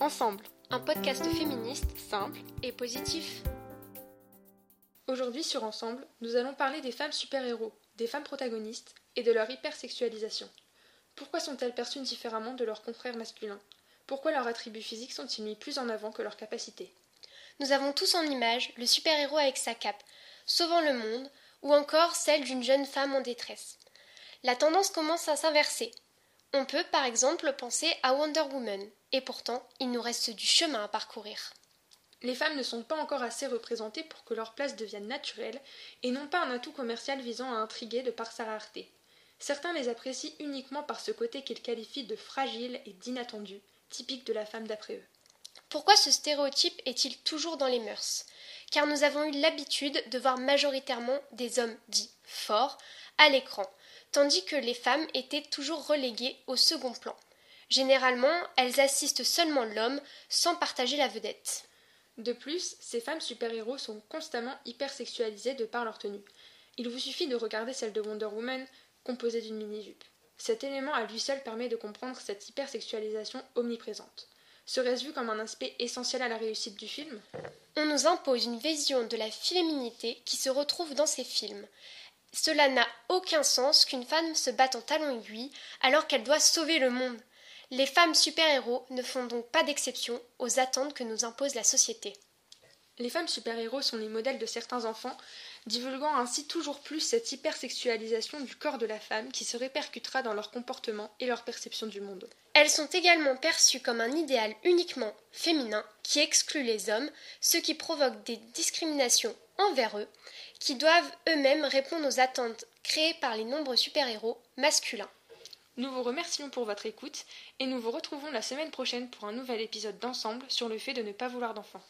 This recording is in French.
Ensemble, un podcast féministe simple et positif. Aujourd'hui sur Ensemble, nous allons parler des femmes super-héros, des femmes protagonistes et de leur hypersexualisation. Pourquoi sont-elles perçues différemment de leurs confrères masculins? Pourquoi leurs attributs physiques sont-ils mis plus en avant que leurs capacités Nous avons tous en image le super-héros avec sa cape, sauvant le monde, ou encore celle d'une jeune femme en détresse. La tendance commence à s'inverser. On peut par exemple penser à Wonder Woman, et pourtant il nous reste du chemin à parcourir. Les femmes ne sont pas encore assez représentées pour que leur place devienne naturelle et non pas un atout commercial visant à intriguer de par sa rareté. Certains les apprécient uniquement par ce côté qu'ils qualifient de fragile et d'inattendu, typique de la femme d'après eux. Pourquoi ce stéréotype est-il toujours dans les mœurs? Car nous avons eu l'habitude de voir majoritairement des hommes dits forts à l'écran, tandis que les femmes étaient toujours reléguées au second plan. Généralement, elles assistent seulement l'homme sans partager la vedette. De plus, ces femmes super-héros sont constamment hypersexualisées de par leur tenue. Il vous suffit de regarder celle de Wonder Woman, composée d'une mini-jupe. Cet élément à lui seul permet de comprendre cette hypersexualisation omniprésente. Serait-ce vu comme un aspect essentiel à la réussite du film? On nous impose une vision de la féminité qui se retrouve dans ces films. Cela n'a aucun sens qu'une femme se batte en talons aiguilles alors qu'elle doit sauver le monde. Les femmes super-héros ne font donc pas d'exception aux attentes que nous impose la société. Les femmes super-héros sont les modèles de certains enfants, divulguant ainsi toujours plus cette hypersexualisation du corps de la femme qui se répercutera dans leur comportement et leur perception du monde. Elles sont également perçues comme un idéal uniquement féminin qui exclut les hommes, ce qui provoque des discriminations envers eux, qui doivent eux-mêmes répondre aux attentes créées par les nombreux super-héros masculins. Nous vous remercions pour votre écoute et nous vous retrouvons la semaine prochaine pour un nouvel épisode d'Ensemble sur le fait de ne pas vouloir d'enfants.